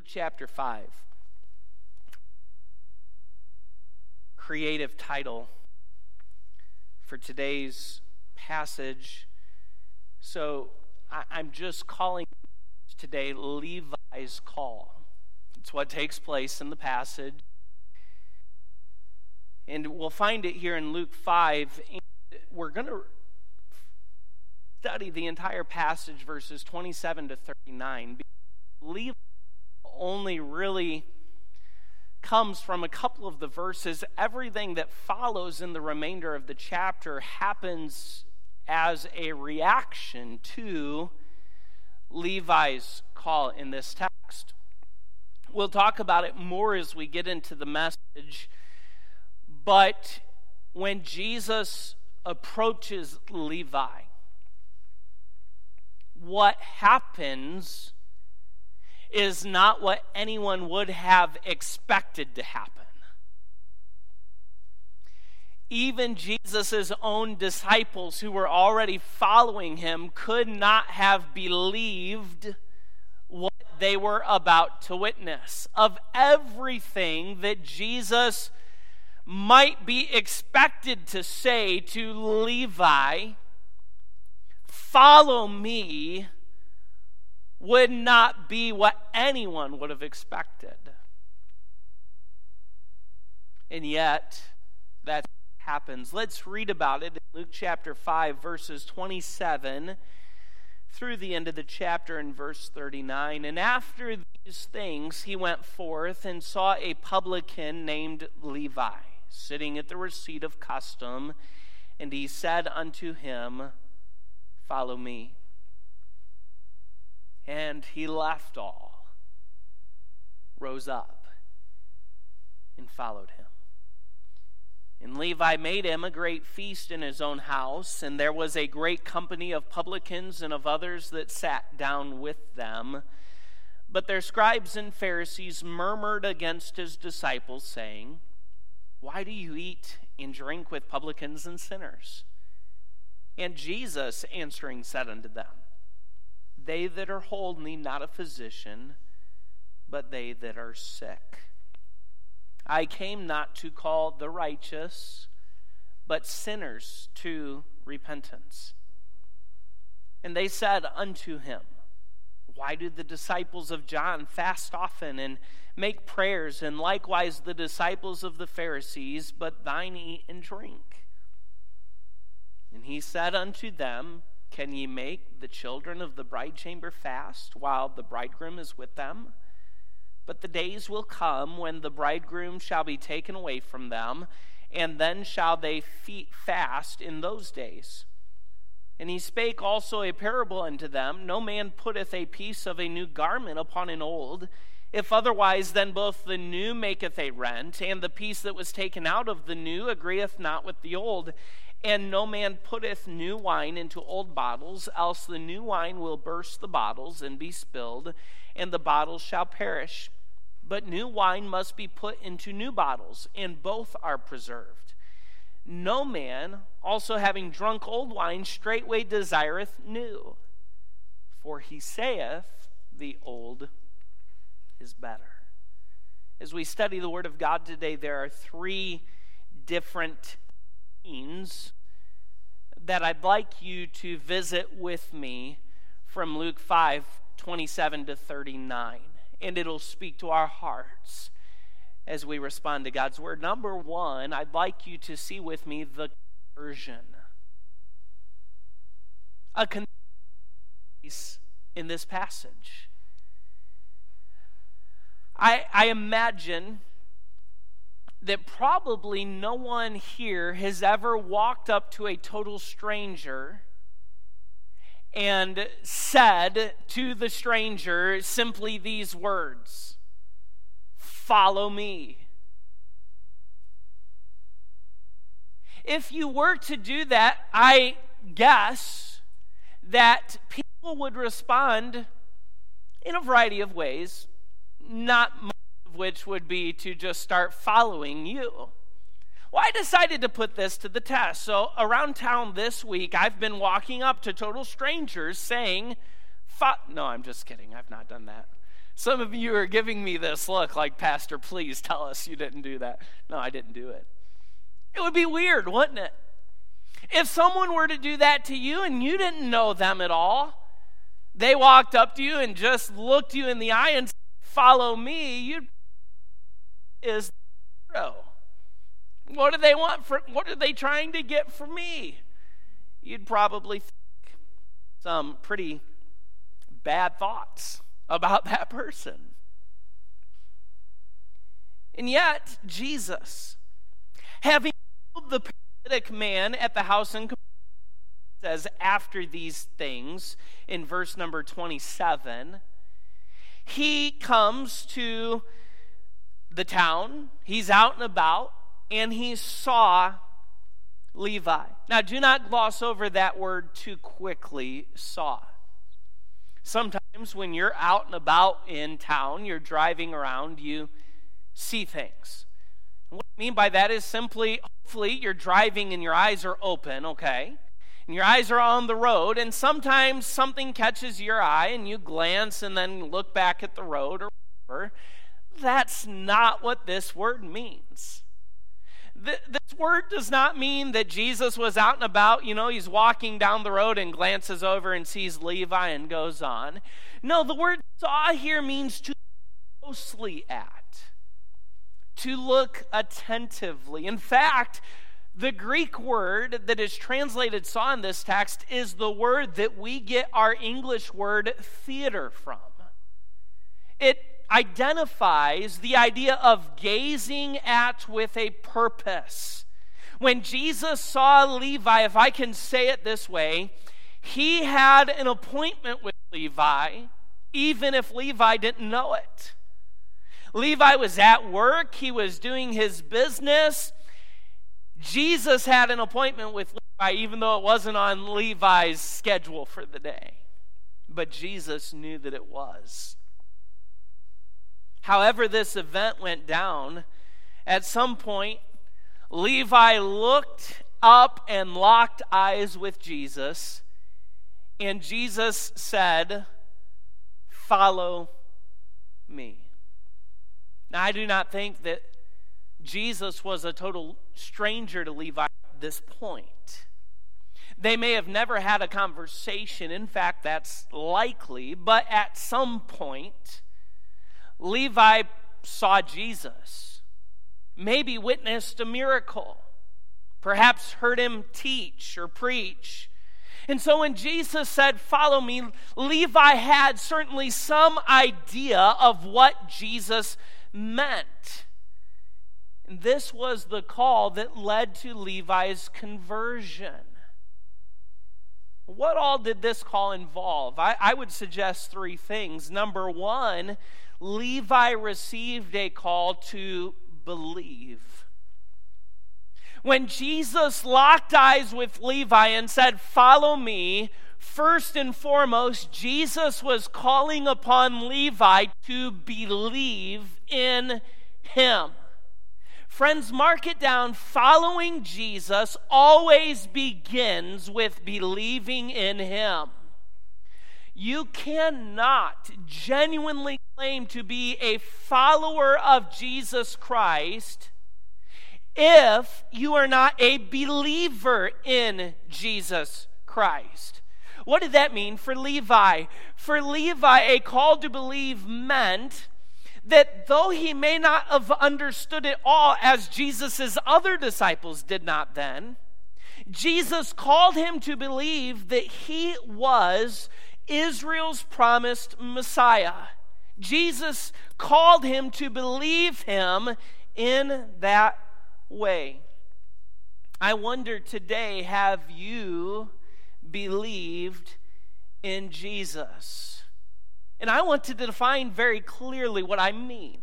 Luke chapter 5. Creative title for today's passage. So I, am just calling today Levi's call. It's what takes place in the passage. And we'll find it here in Luke 5. And we're going to study the entire passage, verses 27 to 39. Levi only really comes from a couple of the verses. Everything that follows in the remainder of the chapter happens as a reaction to Levi's call in this text. We'll talk about it more as we get into the message, but when Jesus approaches Levi, what happens is not what anyone would have expected to happen. Even Jesus' own disciples who were already following him could not have believed what they were about to witness. Of everything that Jesus might be expected to say to Levi, follow me would not be what anyone would have expected. And yet, that happens. Let's read about it in Luke chapter 5, verses 27 through the end of the chapter in verse 39. And after these things, he went forth and saw a publican named Levi sitting at the receipt of custom. And he said unto him, Follow me. And he left all, rose up, and followed him. And Levi made him a great feast in his own house, and there was a great company of publicans and of others that sat down with them. But their scribes and Pharisees murmured against his disciples, saying, Why do you eat and drink with publicans and sinners? And Jesus answering said unto them, they that are whole need not a physician, but they that are sick. I came not to call the righteous, but sinners to repentance. And they said unto him, Why do the disciples of John fast often and make prayers, and likewise the disciples of the Pharisees, but thine eat and drink? And he said unto them, can ye make the children of the bride chamber fast while the bridegroom is with them? But the days will come when the bridegroom shall be taken away from them, and then shall they fast in those days. And he spake also a parable unto them No man putteth a piece of a new garment upon an old. If otherwise, then both the new maketh a rent, and the piece that was taken out of the new agreeth not with the old. And no man putteth new wine into old bottles, else the new wine will burst the bottles and be spilled, and the bottles shall perish. But new wine must be put into new bottles, and both are preserved. No man, also having drunk old wine, straightway desireth new, for he saith, The old is better. As we study the Word of God today, there are three different scenes that I'd like you to visit with me from Luke 5 27 to 39. And it'll speak to our hearts as we respond to God's word. Number one, I'd like you to see with me the conversion. A conversion in this passage. I, I imagine that probably no one here has ever walked up to a total stranger and said to the stranger simply these words Follow me. If you were to do that, I guess that people would respond in a variety of ways, not which would be to just start following you. Well, I decided to put this to the test. So, around town this week, I've been walking up to total strangers saying, No, I'm just kidding. I've not done that. Some of you are giving me this look like, Pastor, please tell us you didn't do that. No, I didn't do it. It would be weird, wouldn't it? If someone were to do that to you and you didn't know them at all, they walked up to you and just looked you in the eye and said, Follow me, you'd is zero. What do they want for what are they trying to get from me? You'd probably think some pretty bad thoughts about that person. And yet, Jesus, having healed the paralytic man at the house in says after these things in verse number 27 he comes to the town he's out and about and he saw levi now do not gloss over that word too quickly saw Sometimes when you're out and about in town, you're driving around, you see things. What I mean by that is simply, hopefully, you're driving and your eyes are open, okay? And your eyes are on the road, and sometimes something catches your eye and you glance and then look back at the road or whatever. That's not what this word means this word does not mean that Jesus was out and about, you know, he's walking down the road and glances over and sees Levi and goes on. No, the word saw here means to closely at, to look attentively. In fact, the Greek word that is translated saw in this text is the word that we get our English word theater from. It identifies the idea of gazing at with a purpose. When Jesus saw Levi, if I can say it this way, he had an appointment with Levi, even if Levi didn't know it. Levi was at work, he was doing his business. Jesus had an appointment with Levi, even though it wasn't on Levi's schedule for the day. But Jesus knew that it was. However, this event went down, at some point, Levi looked up and locked eyes with Jesus, and Jesus said, Follow me. Now, I do not think that Jesus was a total stranger to Levi at this point. They may have never had a conversation. In fact, that's likely. But at some point, Levi saw Jesus, maybe witnessed a miracle, perhaps heard him teach or preach. And so when Jesus said, Follow me, Levi had certainly some idea of what Jesus meant. And this was the call that led to Levi's conversion. What all did this call involve? I, I would suggest three things. Number one, Levi received a call to believe. When Jesus locked eyes with Levi and said, Follow me, first and foremost, Jesus was calling upon Levi to believe in him. Friends, mark it down. Following Jesus always begins with believing in him. You cannot genuinely claim to be a follower of Jesus Christ if you are not a believer in Jesus Christ. What did that mean for Levi? For Levi, a call to believe meant that though he may not have understood it all as Jesus' other disciples did not then, Jesus called him to believe that he was Israel's promised Messiah. Jesus called him to believe him in that way. I wonder today have you believed in Jesus? And I want to define very clearly what I mean.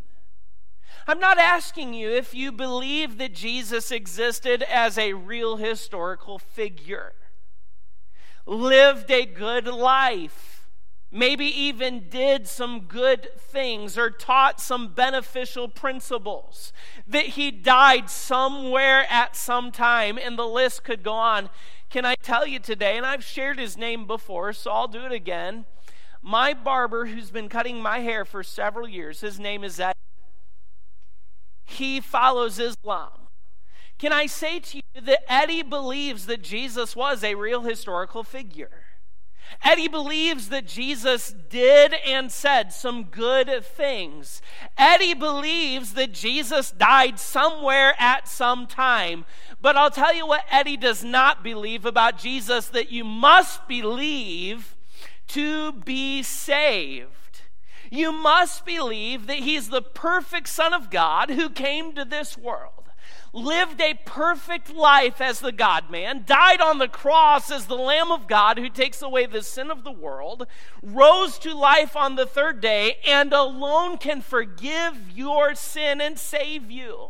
I'm not asking you if you believe that Jesus existed as a real historical figure lived a good life, maybe even did some good things or taught some beneficial principles, that he died somewhere at some time, and the list could go on. Can I tell you today, and I've shared his name before, so I'll do it again. My barber, who's been cutting my hair for several years, his name is Eddie. He follows Islam. Can I say to you that Eddie believes that Jesus was a real historical figure? Eddie believes that Jesus did and said some good things. Eddie believes that Jesus died somewhere at some time. But I'll tell you what Eddie does not believe about Jesus that you must believe to be saved. You must believe that he's the perfect Son of God who came to this world lived a perfect life as the God man, died on the cross as the Lamb of God who takes away the sin of the world, rose to life on the third day, and alone can forgive your sin and save you.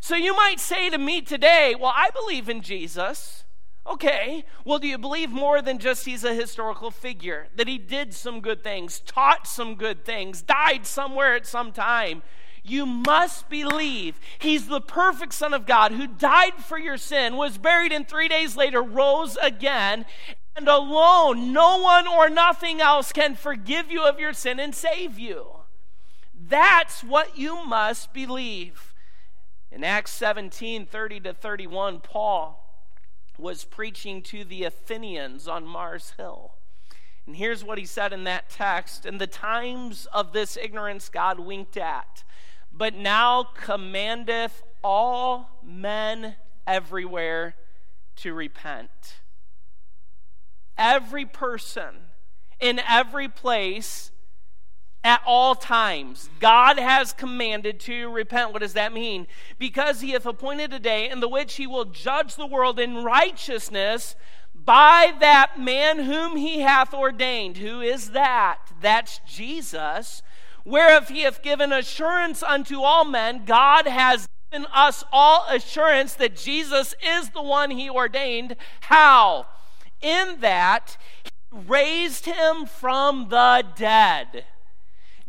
So you might say to me today, Well, I believe in Jesus. Okay, well, do you believe more than just he's a historical figure? That he did some good things, taught some good things, died somewhere at some time? You must believe he's the perfect Son of God who died for your sin, was buried, and three days later rose again. And alone, no one or nothing else can forgive you of your sin and save you. That's what you must believe. In Acts 17 30 to 31, Paul was preaching to the Athenians on Mars Hill. And here's what he said in that text In the times of this ignorance, God winked at but now commandeth all men everywhere to repent. Every person in every place at all times. God has commanded to repent. What does that mean? Because he hath appointed a day in the which he will judge the world in righteousness by that man whom he hath ordained. Who is that? That's Jesus whereof he hath given assurance unto all men, God has given us all assurance that Jesus is the one he ordained. How? In that he raised him from the dead.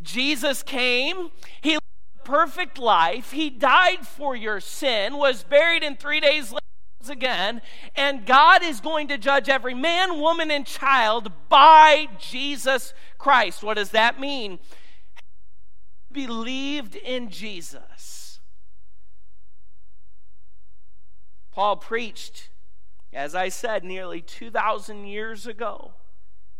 Jesus came, he lived a perfect life, he died for your sin, was buried in three days later again, and God is going to judge every man, woman, and child by Jesus Christ. What does that mean? Believed in Jesus. Paul preached, as I said, nearly 2,000 years ago,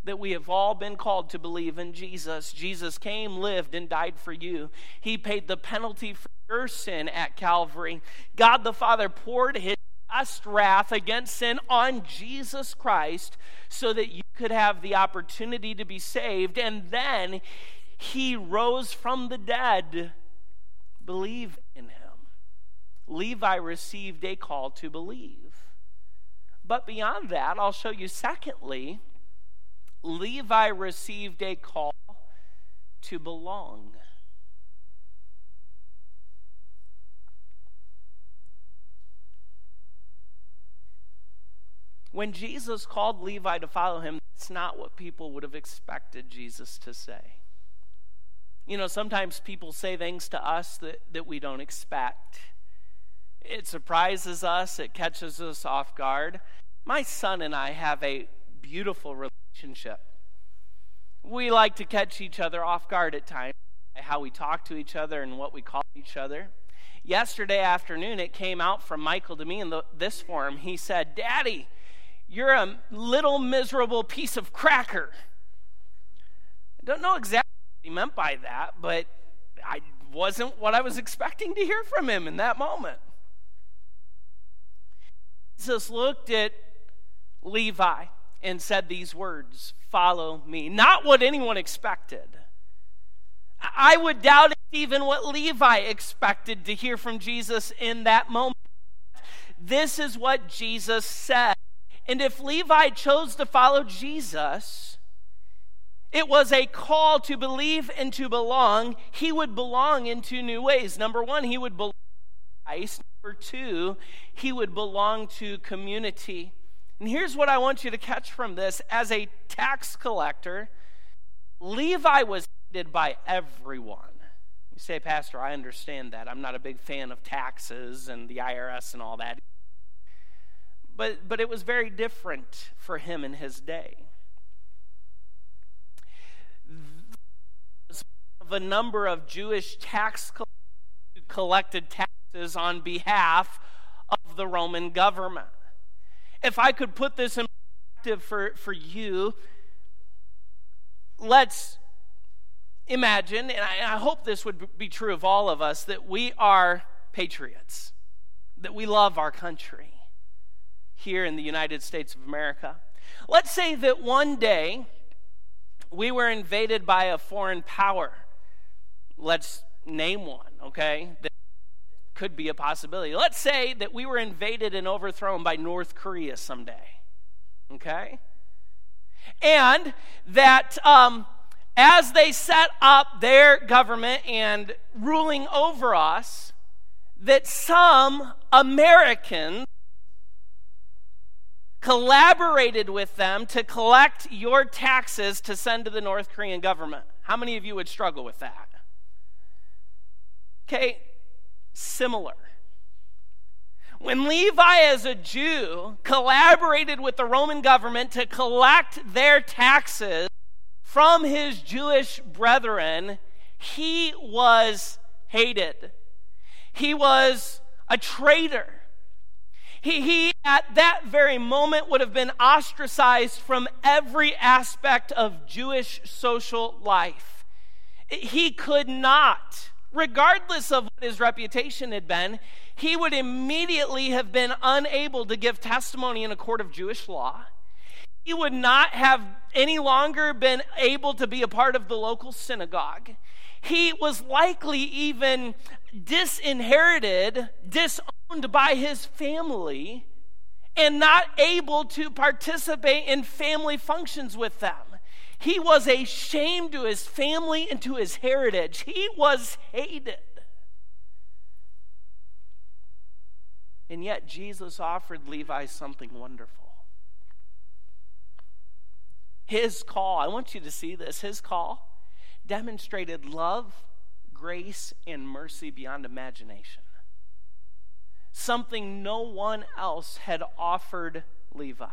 that we have all been called to believe in Jesus. Jesus came, lived, and died for you. He paid the penalty for your sin at Calvary. God the Father poured his just wrath against sin on Jesus Christ so that you could have the opportunity to be saved. And then he rose from the dead. Believe in him. Levi received a call to believe. But beyond that, I'll show you, secondly, Levi received a call to belong. When Jesus called Levi to follow him, that's not what people would have expected Jesus to say. You know, sometimes people say things to us that, that we don't expect. It surprises us, it catches us off guard. My son and I have a beautiful relationship. We like to catch each other off guard at times, how we talk to each other and what we call each other. Yesterday afternoon, it came out from Michael to me in the, this form. He said, Daddy, you're a little miserable piece of cracker. I don't know exactly he meant by that, but I wasn't what I was expecting to hear from him in that moment. Jesus looked at Levi and said these words Follow me. Not what anyone expected. I would doubt even what Levi expected to hear from Jesus in that moment. This is what Jesus said. And if Levi chose to follow Jesus, it was a call to believe and to belong. He would belong in two new ways. Number one, he would belong to Christ. Number two, he would belong to community. And here's what I want you to catch from this as a tax collector, Levi was hated by everyone. You say, Pastor, I understand that. I'm not a big fan of taxes and the IRS and all that. But, but it was very different for him in his day. The number of Jewish tax collectors collected taxes on behalf of the Roman government. If I could put this in perspective for, for you, let's imagine, and I, I hope this would be true of all of us, that we are patriots, that we love our country here in the United States of America. Let's say that one day we were invaded by a foreign power. Let's name one, okay? That could be a possibility. Let's say that we were invaded and overthrown by North Korea someday, okay? And that um, as they set up their government and ruling over us, that some Americans collaborated with them to collect your taxes to send to the North Korean government. How many of you would struggle with that? Okay, similar. When Levi, as a Jew, collaborated with the Roman government to collect their taxes from his Jewish brethren, he was hated. He was a traitor. He, he, at that very moment, would have been ostracized from every aspect of Jewish social life. He could not, regardless of what his reputation had been, he would immediately have been unable to give testimony in a court of Jewish law. He would not have any longer been able to be a part of the local synagogue. He was likely even disinherited, disowned by his family and not able to participate in family functions with them. He was a shame to his family and to his heritage. He was hated. And yet, Jesus offered Levi something wonderful. His call, I want you to see this, his call demonstrated love, grace, and mercy beyond imagination something no one else had offered Levi.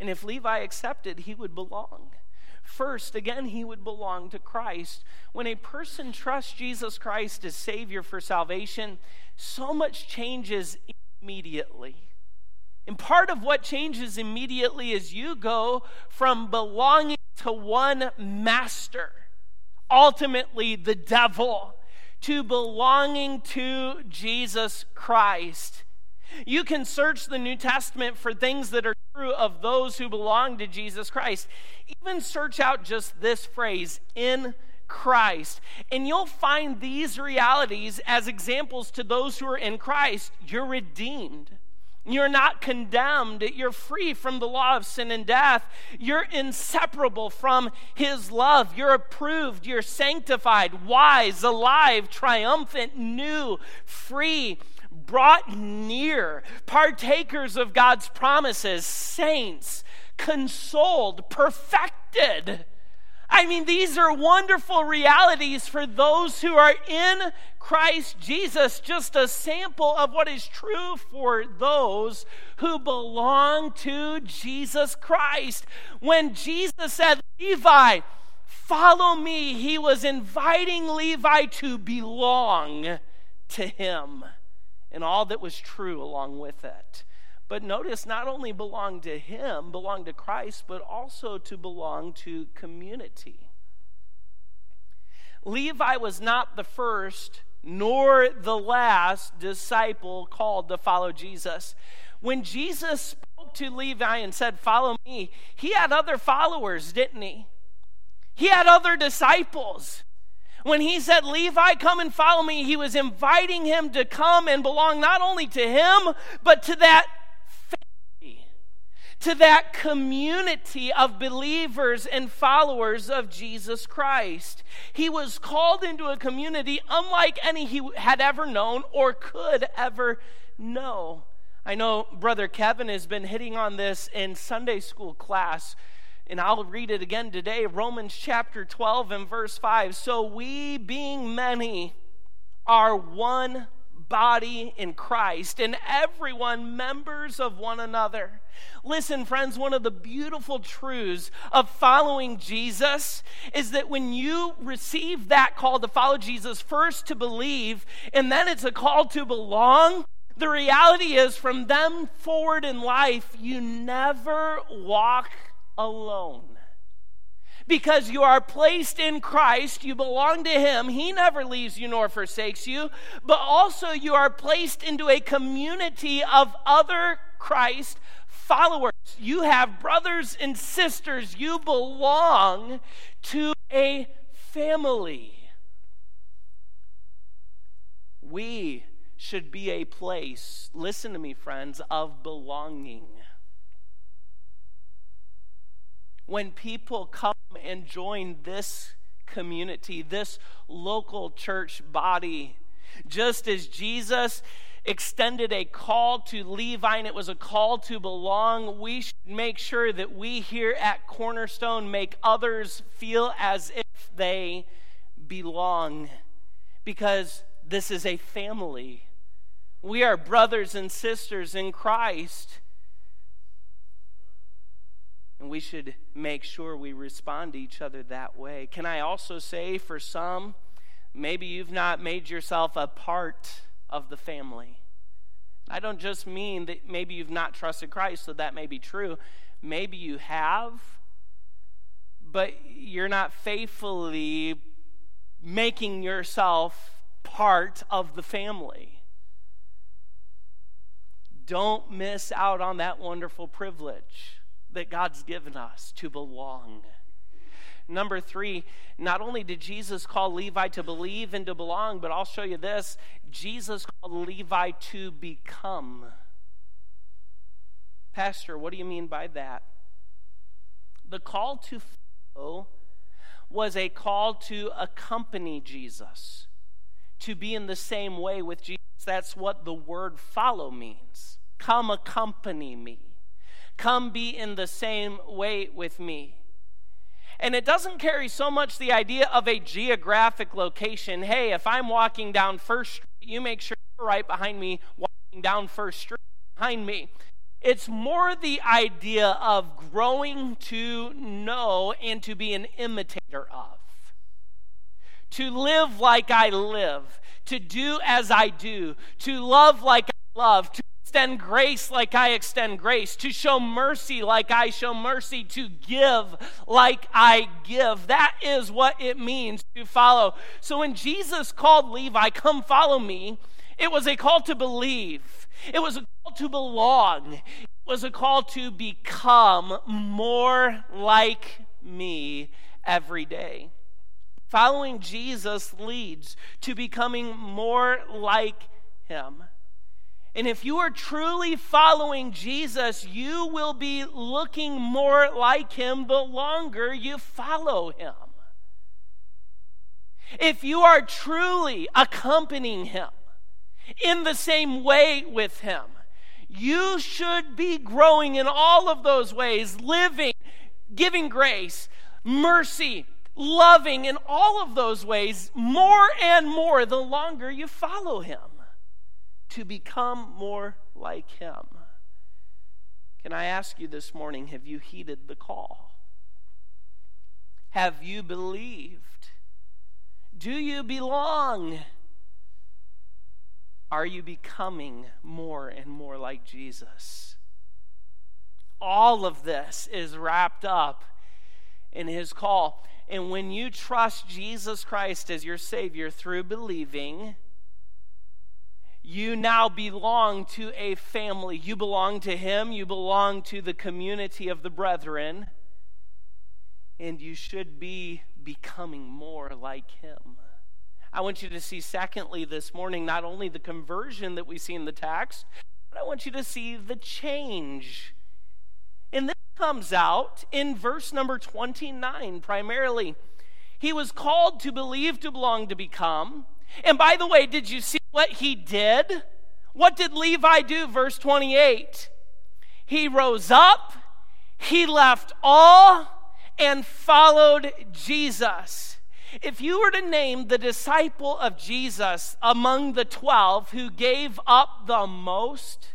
And if Levi accepted, he would belong. First, again, he would belong to Christ. When a person trusts Jesus Christ as Savior for salvation, so much changes immediately. And part of what changes immediately is you go from belonging to one master, ultimately the devil, to belonging to Jesus Christ. You can search the New Testament for things that are true of those who belong to Jesus Christ. Even search out just this phrase, in Christ. And you'll find these realities as examples to those who are in Christ. You're redeemed. You're not condemned. You're free from the law of sin and death. You're inseparable from His love. You're approved. You're sanctified, wise, alive, triumphant, new, free, brought near, partakers of God's promises, saints, consoled, perfected. I mean, these are wonderful realities for those who are in Christ Jesus, just a sample of what is true for those who belong to Jesus Christ. When Jesus said, Levi, follow me, he was inviting Levi to belong to him and all that was true along with it. But notice, not only belong to Him, belong to Christ, but also to belong to community. Levi was not the first nor the last disciple called to follow Jesus. When Jesus spoke to Levi and said, Follow me, he had other followers, didn't he? He had other disciples. When he said, Levi, come and follow me, he was inviting him to come and belong not only to him, but to that family, to that community of believers and followers of Jesus Christ. He was called into a community unlike any he had ever known or could ever know. I know Brother Kevin has been hitting on this in Sunday school class, and I'll read it again today Romans chapter 12 and verse 5. So we, being many, are one body in Christ and everyone members of one another. Listen, friends, one of the beautiful truths of following Jesus is that when you receive that call to follow Jesus, first to believe, and then it's a call to belong, the reality is from them forward in life, you never walk alone because you are placed in Christ, you belong to Him. He never leaves you nor forsakes you, but also you are placed into a community of other Christ followers. You have brothers and sisters. You belong to a family. We should be a place, listen to me, friends, of belonging. When people come and join this community, this local church body, just as Jesus extended a call to Levi and it was a call to belong, we should make sure that we here at Cornerstone make others feel as if they belong because this is a family. We are brothers and sisters in Christ. And we should make sure we respond to each other that way. Can I also say, for some, maybe you've not made yourself a part of the family. I don't just mean that maybe you've not trusted Christ, so that may be true. Maybe you have, but you're not faithfully making yourself part of the family. Don't miss out on that wonderful privilege that God's given us to belong. Number three, not only did Jesus call Levi to believe and to belong, but I'll show you this Jesus called Levi to become. Pastor, what do you mean by that? The call to follow was a call to accompany Jesus, to be in the same way with Jesus. That's what the word follow means. Come accompany me. Come be in the same way with me. And it doesn't carry so much the idea of a geographic location. Hey, if I'm walking down First Street, you make sure you're right behind me, walking down First Street behind me. It's more the idea of growing to know and to be an imitator of. To live like I live, to do as I do, to love like I love, to extend grace like I extend grace, to show mercy like I show mercy, to give like I give. That is what it means to follow. So when Jesus called Levi, Come follow me, it was a call to believe, it was a call to belong, it was a call to become more like me every day. Following Jesus leads to becoming more like him. And if you are truly following Jesus, you will be looking more like him the longer you follow him. If you are truly accompanying him in the same way with him, you should be growing in all of those ways, living, giving grace, mercy, loving in all of those ways more and more the longer you follow him to become more like Him. Can I ask you this morning have you heeded the call? Have you believed? Do you belong? Are you becoming more and more like Jesus? All of this is wrapped up in his call. And when you trust Jesus Christ as your Savior through believing, you now belong to a family. You belong to Him, you belong to the community of the brethren, and you should be becoming more like Him. I want you to see, secondly, this morning, not only the conversion that we see in the text, but I want you to see the change. And this comes out in verse number 29 primarily. He was called to believe, to belong, to become. And by the way, did you see what he did? What did Levi do? Verse 28. He rose up, he left all, and followed Jesus. If you were to name the disciple of Jesus among the 12 who gave up the most,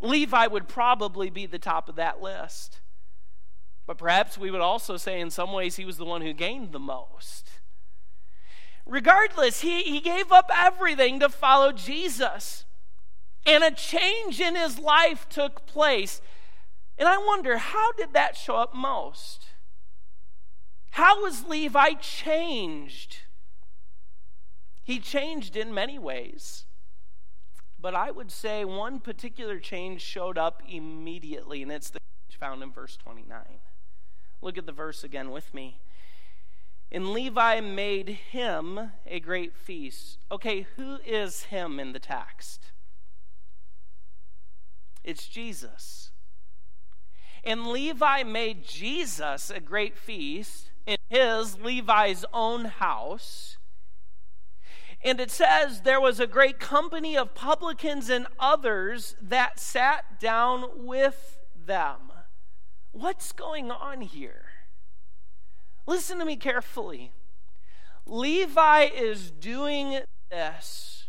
Levi would probably be the top of that list. But perhaps we would also say, in some ways, he was the one who gained the most. Regardless, he, he gave up everything to follow Jesus. And a change in his life took place. And I wonder, how did that show up most? How was Levi changed? He changed in many ways. But I would say one particular change showed up immediately, and it's the change found in verse 29. Look at the verse again with me. And Levi made him a great feast. Okay, who is him in the text? It's Jesus. And Levi made Jesus a great feast in his, Levi's own house. And it says there was a great company of publicans and others that sat down with them. What's going on here? Listen to me carefully. Levi is doing this.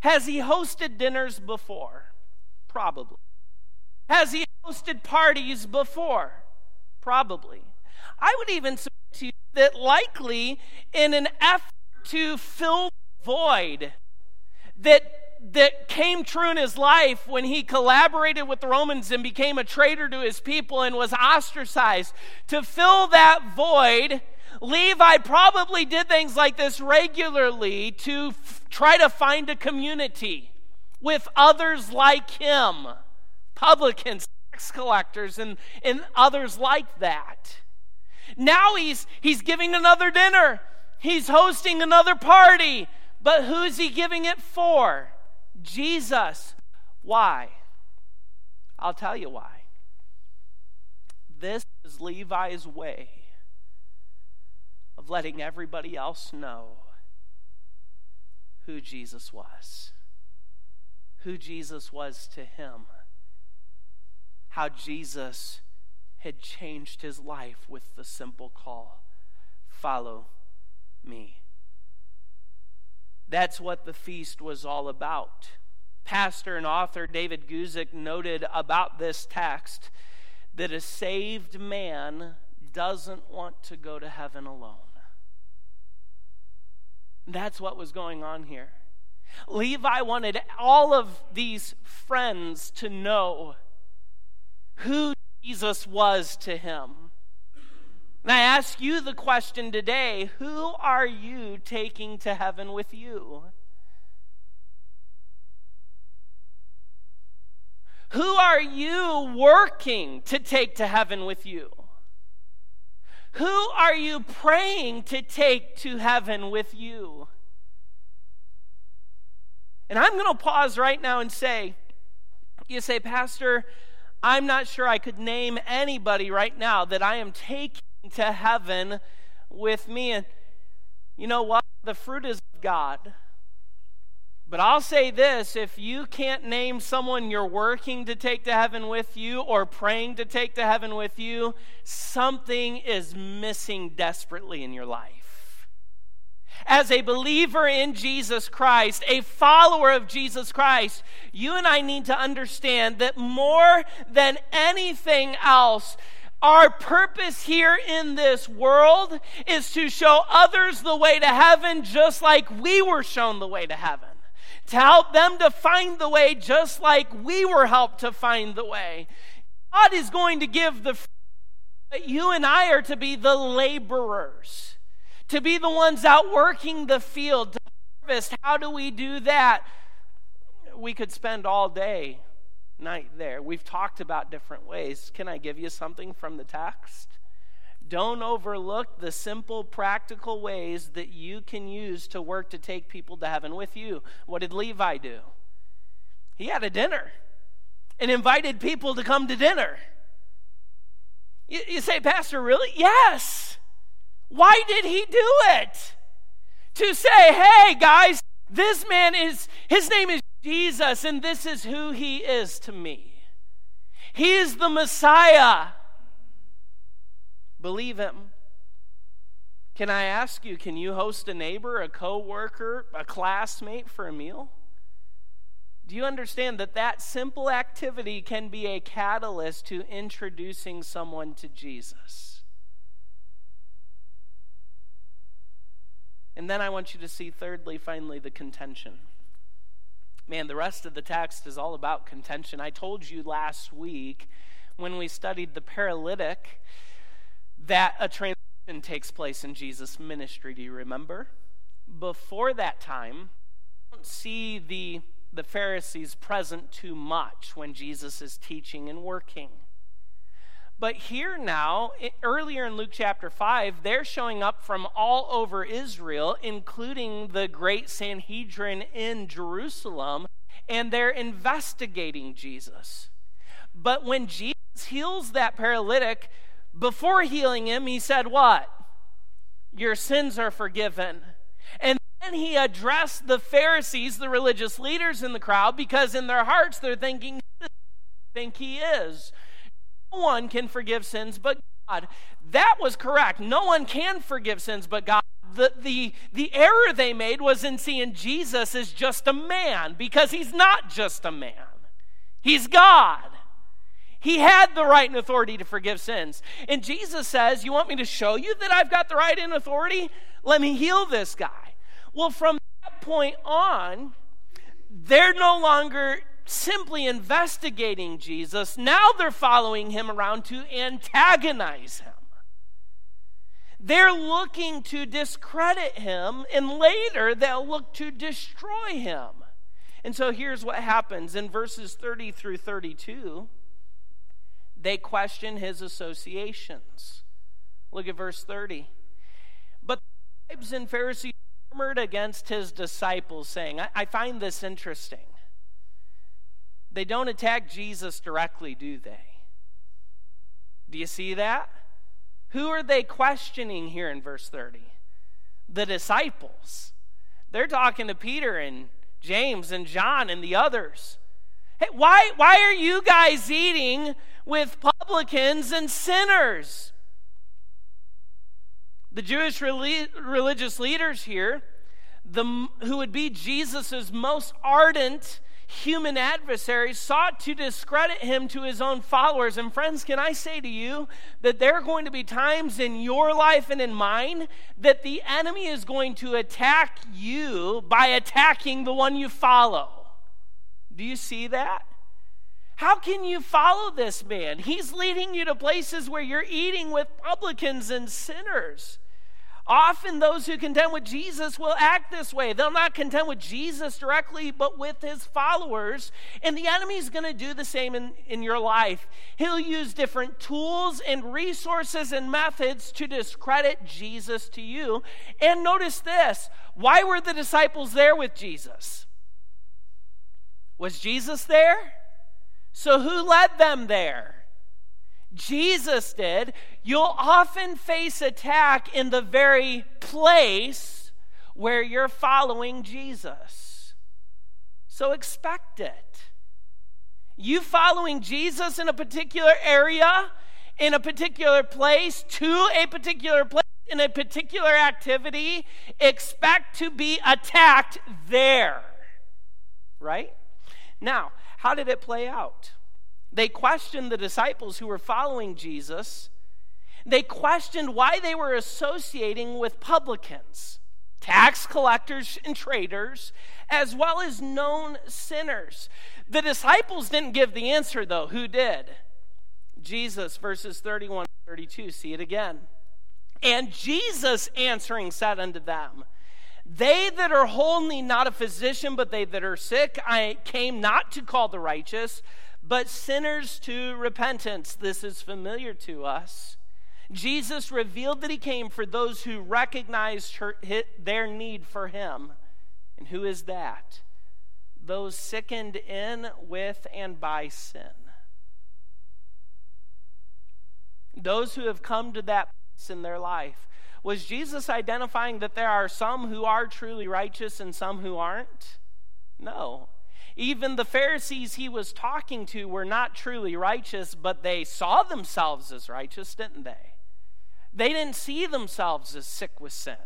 Has he hosted dinners before? Probably. Has he hosted parties before? Probably. I would even submit to you that likely in an effort to fill void that that came true in his life when he collaborated with the Romans and became a traitor to his people and was ostracized. To fill that void, Levi probably did things like this regularly to f- try to find a community with others like him publicans, tax collectors, and, and others like that. Now he's, he's giving another dinner, he's hosting another party. But who's he giving it for? Jesus. Why? I'll tell you why. This is Levi's way of letting everybody else know who Jesus was, who Jesus was to him, how Jesus had changed his life with the simple call follow me. That's what the feast was all about. Pastor and author David Guzik noted about this text that a saved man doesn't want to go to heaven alone. That's what was going on here. Levi wanted all of these friends to know who Jesus was to him. And I ask you the question today who are you taking to heaven with you? Who are you working to take to heaven with you? Who are you praying to take to heaven with you? And I'm going to pause right now and say, you say, Pastor, I'm not sure I could name anybody right now that I am taking to heaven with me. And you know what? The fruit is of God. But I'll say this if you can't name someone you're working to take to heaven with you or praying to take to heaven with you, something is missing desperately in your life. As a believer in Jesus Christ, a follower of Jesus Christ, you and I need to understand that more than anything else, our purpose here in this world is to show others the way to heaven just like we were shown the way to heaven. To help them to find the way just like we were helped to find the way. God is going to give the that you and I are to be the laborers, to be the ones out working the field, to harvest. How do we do that? We could spend all day night there. We've talked about different ways. Can I give you something from the text? Don't overlook the simple, practical ways that you can use to work to take people to heaven with you. What did Levi do? He had a dinner and invited people to come to dinner. You, you say, Pastor, really? Yes. Why did he do it? To say, hey, guys, this man is, his name is Jesus, and this is who he is to me. He is the Messiah. Believe him. Can I ask you, can you host a neighbor, a coworker, a classmate for a meal? Do you understand that that simple activity can be a catalyst to introducing someone to Jesus? And then I want you to see, thirdly, finally, the contention. Man, the rest of the text is all about contention. I told you last week when we studied the paralytic that a transition takes place in Jesus' ministry. Do you remember? Before that time, don't see the the Pharisees present too much when Jesus is teaching and working. But here now, earlier in Luke chapter 5, they're showing up from all over Israel, including the great Sanhedrin in Jerusalem, and they're investigating Jesus. But when Jesus heals that paralytic, before healing him, he said, What? Your sins are forgiven. And then he addressed the Pharisees, the religious leaders in the crowd, because in their hearts they're thinking, think he is. No one can forgive sins but God. That was correct. No one can forgive sins but God. The, the, the error they made was in seeing Jesus as just a man, because he's not just a man, he's God. He had the right and authority to forgive sins. And Jesus says, You want me to show you that I've got the right and authority? Let me heal this guy. Well, from that point on, they're no longer simply investigating Jesus. Now they're following him around to antagonize him. They're looking to discredit him, and later they'll look to destroy him. And so here's what happens in verses 30 through 32 they question his associations. Look at verse 30. But the scribes and Pharisees murmured against his disciples, saying, I, I find this interesting. They don't attack Jesus directly, do they? Do you see that? Who are they questioning here in verse 30? The disciples. They're talking to Peter and James and John and the others. Hey, why, why are you guys eating with publicans and sinners? The Jewish religious leaders here, the, who would be Jesus' most ardent human adversaries, sought to discredit him to his own followers. And friends, can I say to you that there are going to be times in your life and in mine that the enemy is going to attack you by attacking the one you follow? Do you see that? How can you follow this man? He's leading you to places where you're eating with publicans and sinners. Often, those who contend with Jesus will act this way. They'll not contend with Jesus directly, but with his followers. And the enemy's going to do the same in, in your life. He'll use different tools and resources and methods to discredit Jesus to you. And notice this why were the disciples there with Jesus? Was Jesus there? So, who led them there? Jesus did, you'll often face attack in the very place where you're following Jesus. So expect it. You following Jesus in a particular area, in a particular place, to a particular place, in a particular activity, expect to be attacked there. Right? Now, how did it play out? They questioned the disciples who were following Jesus. They questioned why they were associating with publicans, tax collectors, and traders, as well as known sinners. The disciples didn't give the answer, though. Who did? Jesus, verses 31 32. See it again. And Jesus answering said unto them, They that are wholly not a physician, but they that are sick, I came not to call the righteous but sinners to repentance. This is familiar to us. Jesus revealed that he came for those who recognized her, their need for him. And who is that? Those sickened in with and by sin. Those who have come to that place in their life. Was Jesus identifying that there are some who are truly righteous and some who aren't? No. Even the Pharisees he was talking to were not truly righteous, but they saw themselves as righteous, didn't they? They didn't see themselves as sick with sin.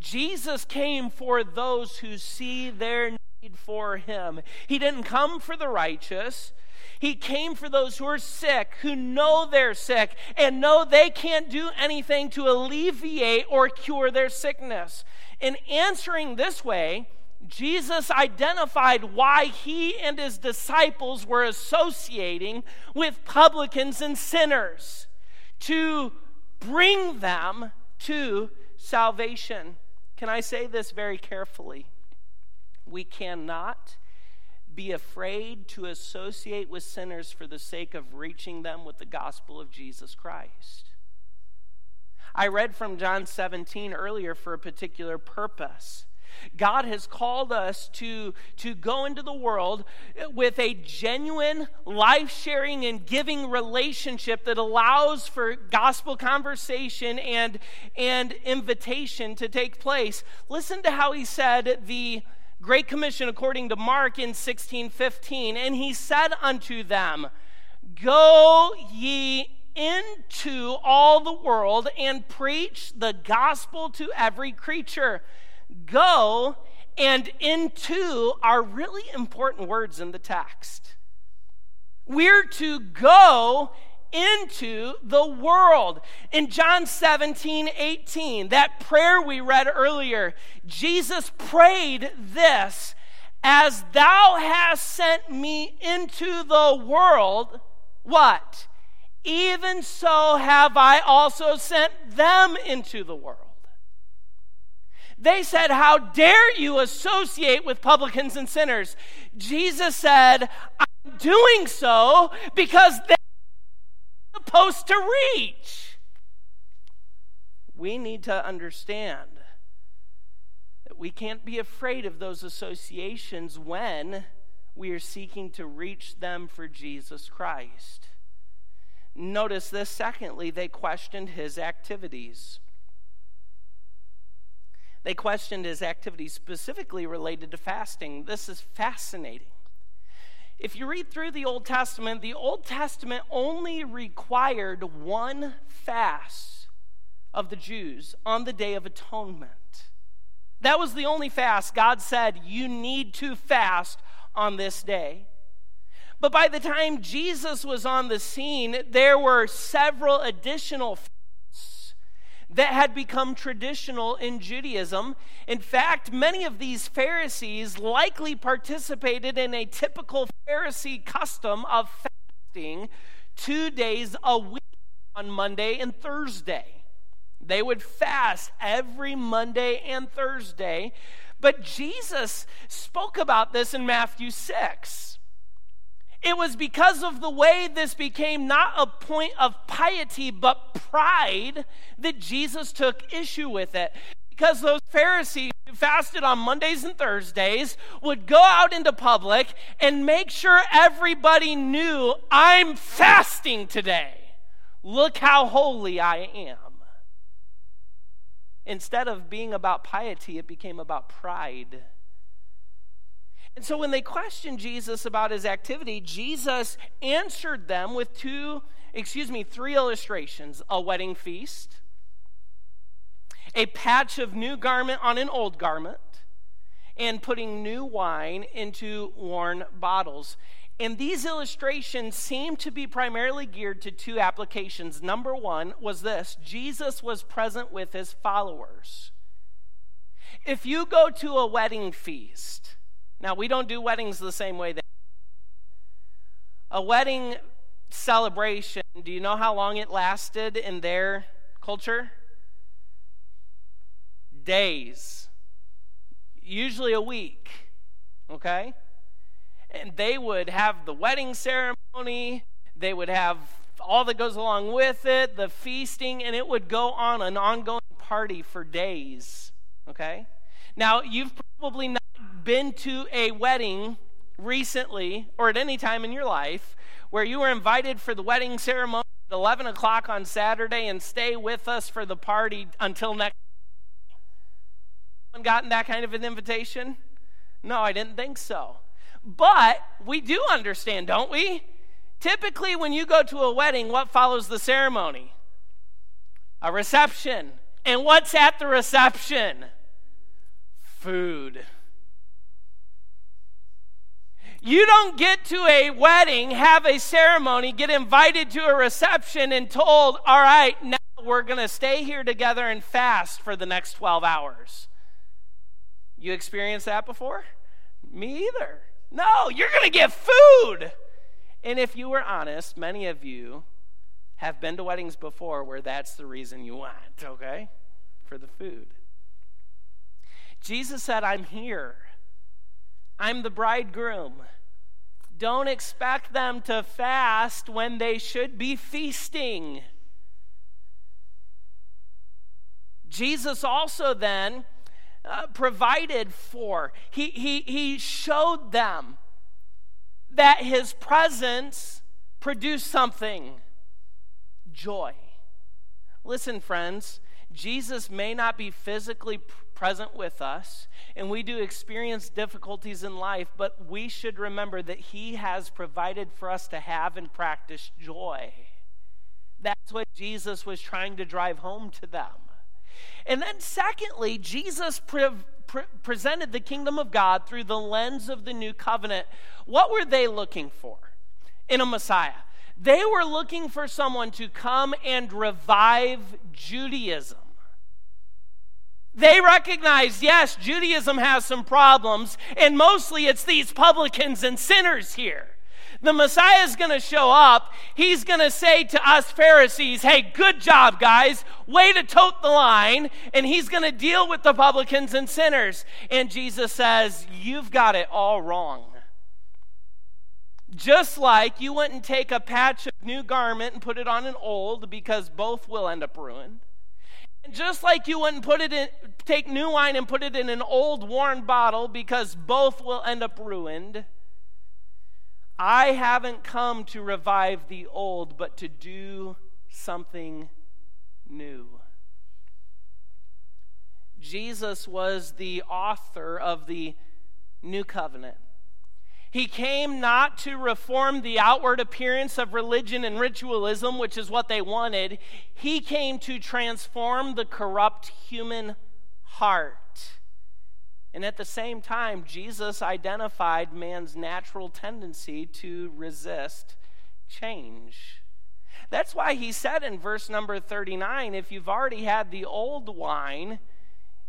Jesus came for those who see their need for him. He didn't come for the righteous. He came for those who are sick, who know they're sick, and know they can't do anything to alleviate or cure their sickness. In answering this way, Jesus identified why he and his disciples were associating with publicans and sinners to bring them to salvation. Can I say this very carefully? We cannot be afraid to associate with sinners for the sake of reaching them with the gospel of Jesus Christ. I read from John 17 earlier for a particular purpose. God has called us to, to go into the world with a genuine, life sharing, and giving relationship that allows for gospel conversation and, and invitation to take place. Listen to how he said the Great Commission according to Mark in 16:15, and he said unto them, Go ye into all the world and preach the gospel to every creature. Go and into are really important words in the text. We're to go into the world. In John 17, 18, that prayer we read earlier, Jesus prayed this As thou hast sent me into the world, what? Even so have I also sent them into the world. They said, How dare you associate with publicans and sinners? Jesus said, I'm doing so because they're supposed to reach. We need to understand that we can't be afraid of those associations when we are seeking to reach them for Jesus Christ. Notice this, secondly, they questioned his activities. They questioned his activities specifically related to fasting. This is fascinating. If you read through the Old Testament, the Old Testament only required one fast of the Jews on the Day of Atonement. That was the only fast God said you need to fast on this day. But by the time Jesus was on the scene, there were several additional that had become traditional in Judaism. In fact, many of these Pharisees likely participated in a typical Pharisee custom of fasting two days a week on Monday and Thursday. They would fast every Monday and Thursday. But Jesus spoke about this in Matthew 6. It was because of the way this became not a point of piety but pride that Jesus took issue with it. Because those Pharisees who fasted on Mondays and Thursdays would go out into public and make sure everybody knew, I'm fasting today. Look how holy I am. Instead of being about piety, it became about pride. And so when they questioned Jesus about his activity, Jesus answered them with two, excuse me, three illustrations a wedding feast, a patch of new garment on an old garment, and putting new wine into worn bottles. And these illustrations seem to be primarily geared to two applications. Number one was this Jesus was present with his followers. If you go to a wedding feast, now, we don't do weddings the same way. That a wedding celebration, do you know how long it lasted in their culture? Days. Usually a week. Okay? And they would have the wedding ceremony, they would have all that goes along with it, the feasting, and it would go on an ongoing party for days. Okay? Now, you've probably not been to a wedding recently or at any time in your life where you were invited for the wedding ceremony at 11 o'clock on Saturday and stay with us for the party until next gotten that kind of an invitation? No, I didn't think so. But we do understand, don't we? Typically, when you go to a wedding, what follows the ceremony? A reception. And what's at the reception? Food. You don't get to a wedding, have a ceremony, get invited to a reception, and told, all right, now we're going to stay here together and fast for the next 12 hours. You experienced that before? Me either. No, you're going to get food. And if you were honest, many of you have been to weddings before where that's the reason you went, okay? For the food. Jesus said, I'm here. I'm the bridegroom. Don't expect them to fast when they should be feasting. Jesus also then uh, provided for, he, he, he showed them that his presence produced something joy. Listen, friends, Jesus may not be physically present with us, and we do experience difficulties in life, but we should remember that He has provided for us to have and practice joy. That's what Jesus was trying to drive home to them. And then, secondly, Jesus pre- pre- presented the kingdom of God through the lens of the new covenant. What were they looking for in a Messiah? They were looking for someone to come and revive Judaism. They recognize, yes, Judaism has some problems, and mostly it's these publicans and sinners here. The Messiah is going to show up. He's going to say to us Pharisees, hey, good job, guys. Way to tote the line. And he's going to deal with the publicans and sinners. And Jesus says, you've got it all wrong. Just like you wouldn't take a patch of new garment and put it on an old because both will end up ruined. And just like you wouldn't put it in, take new wine and put it in an old worn bottle because both will end up ruined. I haven't come to revive the old, but to do something new. Jesus was the author of the new covenant. He came not to reform the outward appearance of religion and ritualism, which is what they wanted. He came to transform the corrupt human heart. And at the same time, Jesus identified man's natural tendency to resist change. That's why he said in verse number 39 if you've already had the old wine,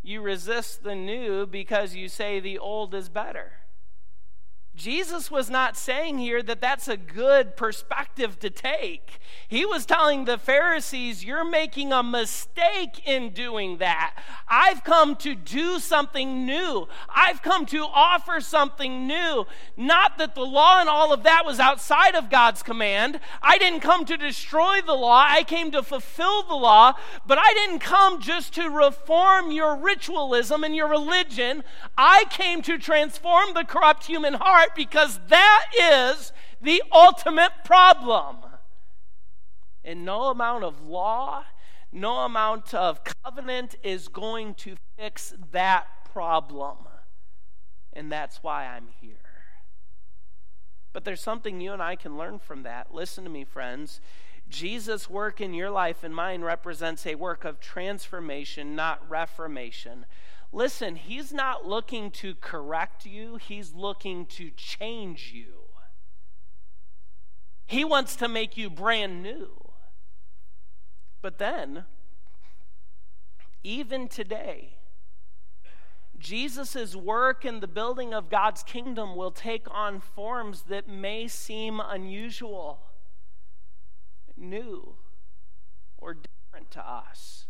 you resist the new because you say the old is better. Jesus was not saying here that that's a good perspective to take. He was telling the Pharisees, You're making a mistake in doing that. I've come to do something new. I've come to offer something new. Not that the law and all of that was outside of God's command. I didn't come to destroy the law, I came to fulfill the law. But I didn't come just to reform your ritualism and your religion. I came to transform the corrupt human heart heart because that is the ultimate problem. And no amount of law, no amount of covenant is going to fix that problem. And that's why I'm here. But there's something you and I can learn from that. Listen to me, friends. Jesus' work in your life and mine represents a work of transformation, not reformation. Listen, he's not looking to correct you, he's looking to change you. He wants to make you brand new. But then, even today, Jesus' work in the building of God's kingdom will take on forms that may seem unusual, new, or different to us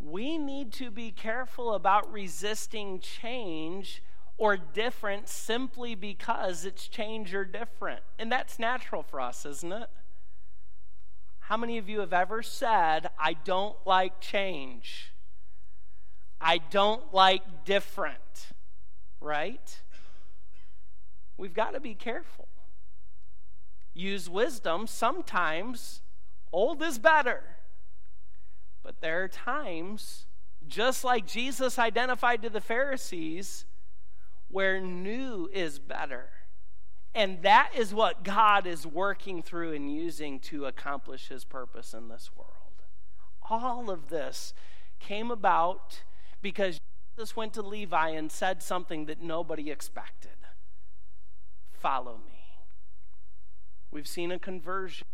we need to be careful about resisting change or different simply because it's change or different. And that's natural for us, isn't it? How many of you have ever said, I don't like change? I don't like different, right? We've got to be careful. Use wisdom. Sometimes old is better. But there are times, just like Jesus identified to the Pharisees, where new is better. And that is what God is working through and using to accomplish his purpose in this world. All of this came about because Jesus went to Levi and said something that nobody expected Follow me. We've seen a conversion,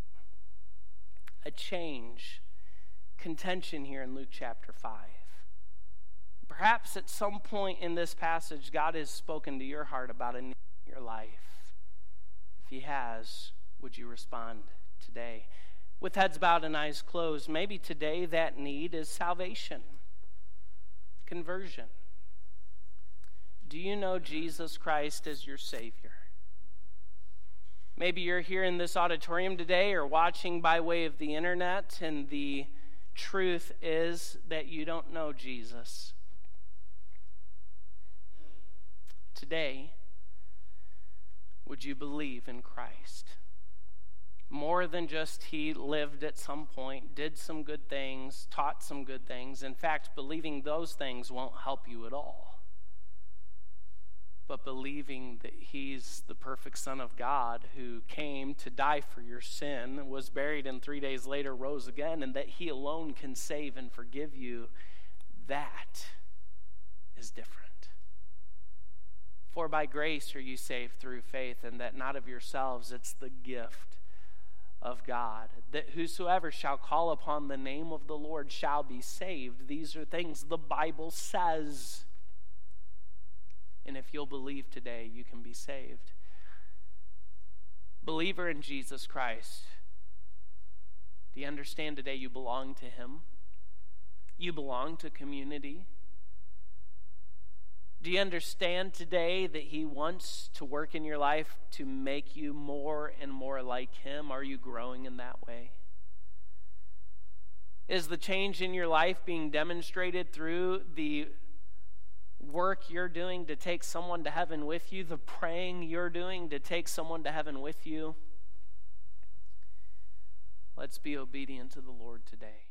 a change, contention here in Luke chapter 5. Perhaps at some point in this passage, God has spoken to your heart about a need in your life. If He has, would you respond today? With heads bowed and eyes closed, maybe today that need is salvation, conversion. Do you know Jesus Christ as your Savior? Maybe you're here in this auditorium today or watching by way of the internet, and the truth is that you don't know Jesus. Today, would you believe in Christ? More than just he lived at some point, did some good things, taught some good things. In fact, believing those things won't help you at all. But believing that he's the perfect Son of God who came to die for your sin, was buried, and three days later rose again, and that he alone can save and forgive you, that is different. For by grace are you saved through faith, and that not of yourselves, it's the gift of God. That whosoever shall call upon the name of the Lord shall be saved. These are things the Bible says. And if you'll believe today, you can be saved. Believer in Jesus Christ, do you understand today you belong to Him? You belong to community. Do you understand today that He wants to work in your life to make you more and more like Him? Are you growing in that way? Is the change in your life being demonstrated through the work you're doing to take someone to heaven with you, the praying you're doing to take someone to heaven with you? Let's be obedient to the Lord today.